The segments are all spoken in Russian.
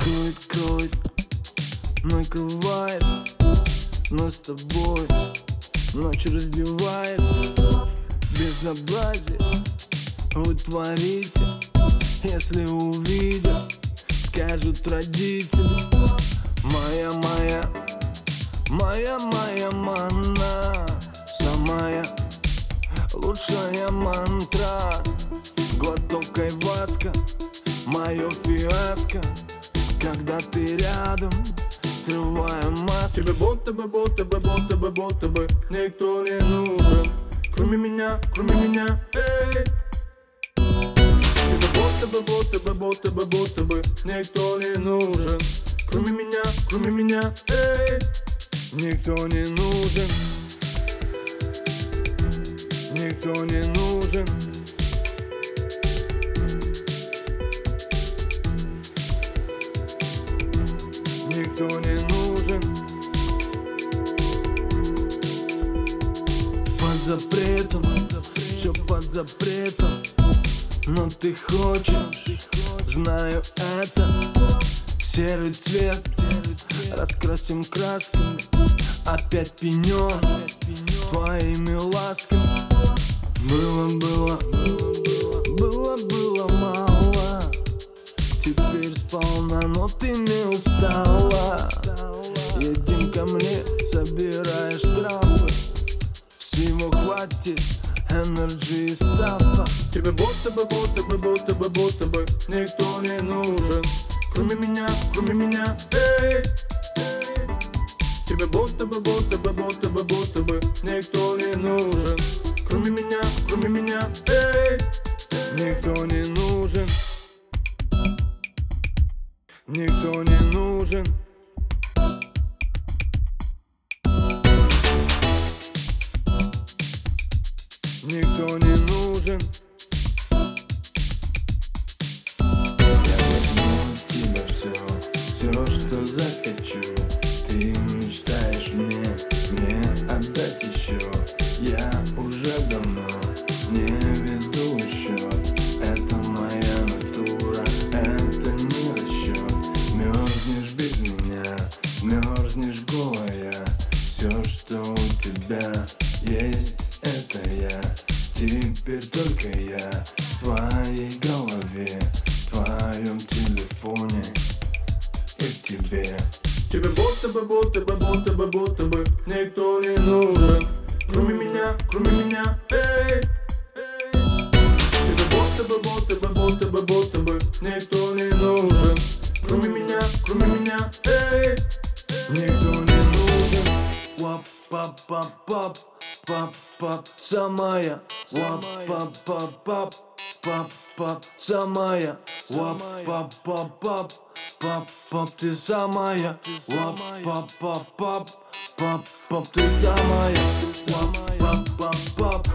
Крутит, крутит, накрывает Нас с тобой ночь раздевает Безобразие вы Если увидят, скажут родители. Моя, моя, моя, моя мана Самая лучшая мантра. Глоток айваска, мое фиаско Когда ты рядом, срывая маску Тебе будто бы, будто бы, будто бы, будто бы Никто не нужен. Кроме меня, кроме меня, эй. Тебе будто бы, будто бы, будто бы, будто бы Никто не нужен. Кроме меня, кроме меня, эй. Никто не нужен. Никто не нужен Никто не нужен. Под запретом, все под запретом. Но ты хочешь, знаю это. Серый цвет, раскрасим красками Опять пенен твоими ласками. Было, было, было, было. мало Хватит энерджи и Тебе будто бы, будто бы, будто бы, будто бы Никто не нужен. Кроме меня, кроме меня, эй. Тебе будто бы, будто бы, будто бы, будто бы Никто не нужен. Кроме меня, кроме меня, эй. Никто не нужен. Никто не нужен Никто не нужен твоей голове В твоем телефоне и в тебе. Тебе будто бы, будто бы, будто бы, будто бы Никто не нужен Кроме меня, кроме меня, эй Тебе будто бы, будто бы, будто бы, будто бы Никто не нужен Кроме меня, кроме меня, эй Никто не нужен. Вап, пап, пап, самая, лап, пап, пап, пап, пап, пап, ты самая, лап, пап, пап, пап, пап, пап, ты самая, лап, пап, пап, пап,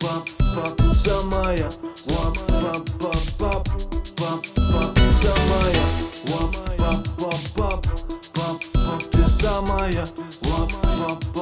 пап, пап, самая, лап, пап, пап, пап, пап, пап, самая, лап, пап, пап, пап, пап, пап, ты самая, лап, пап,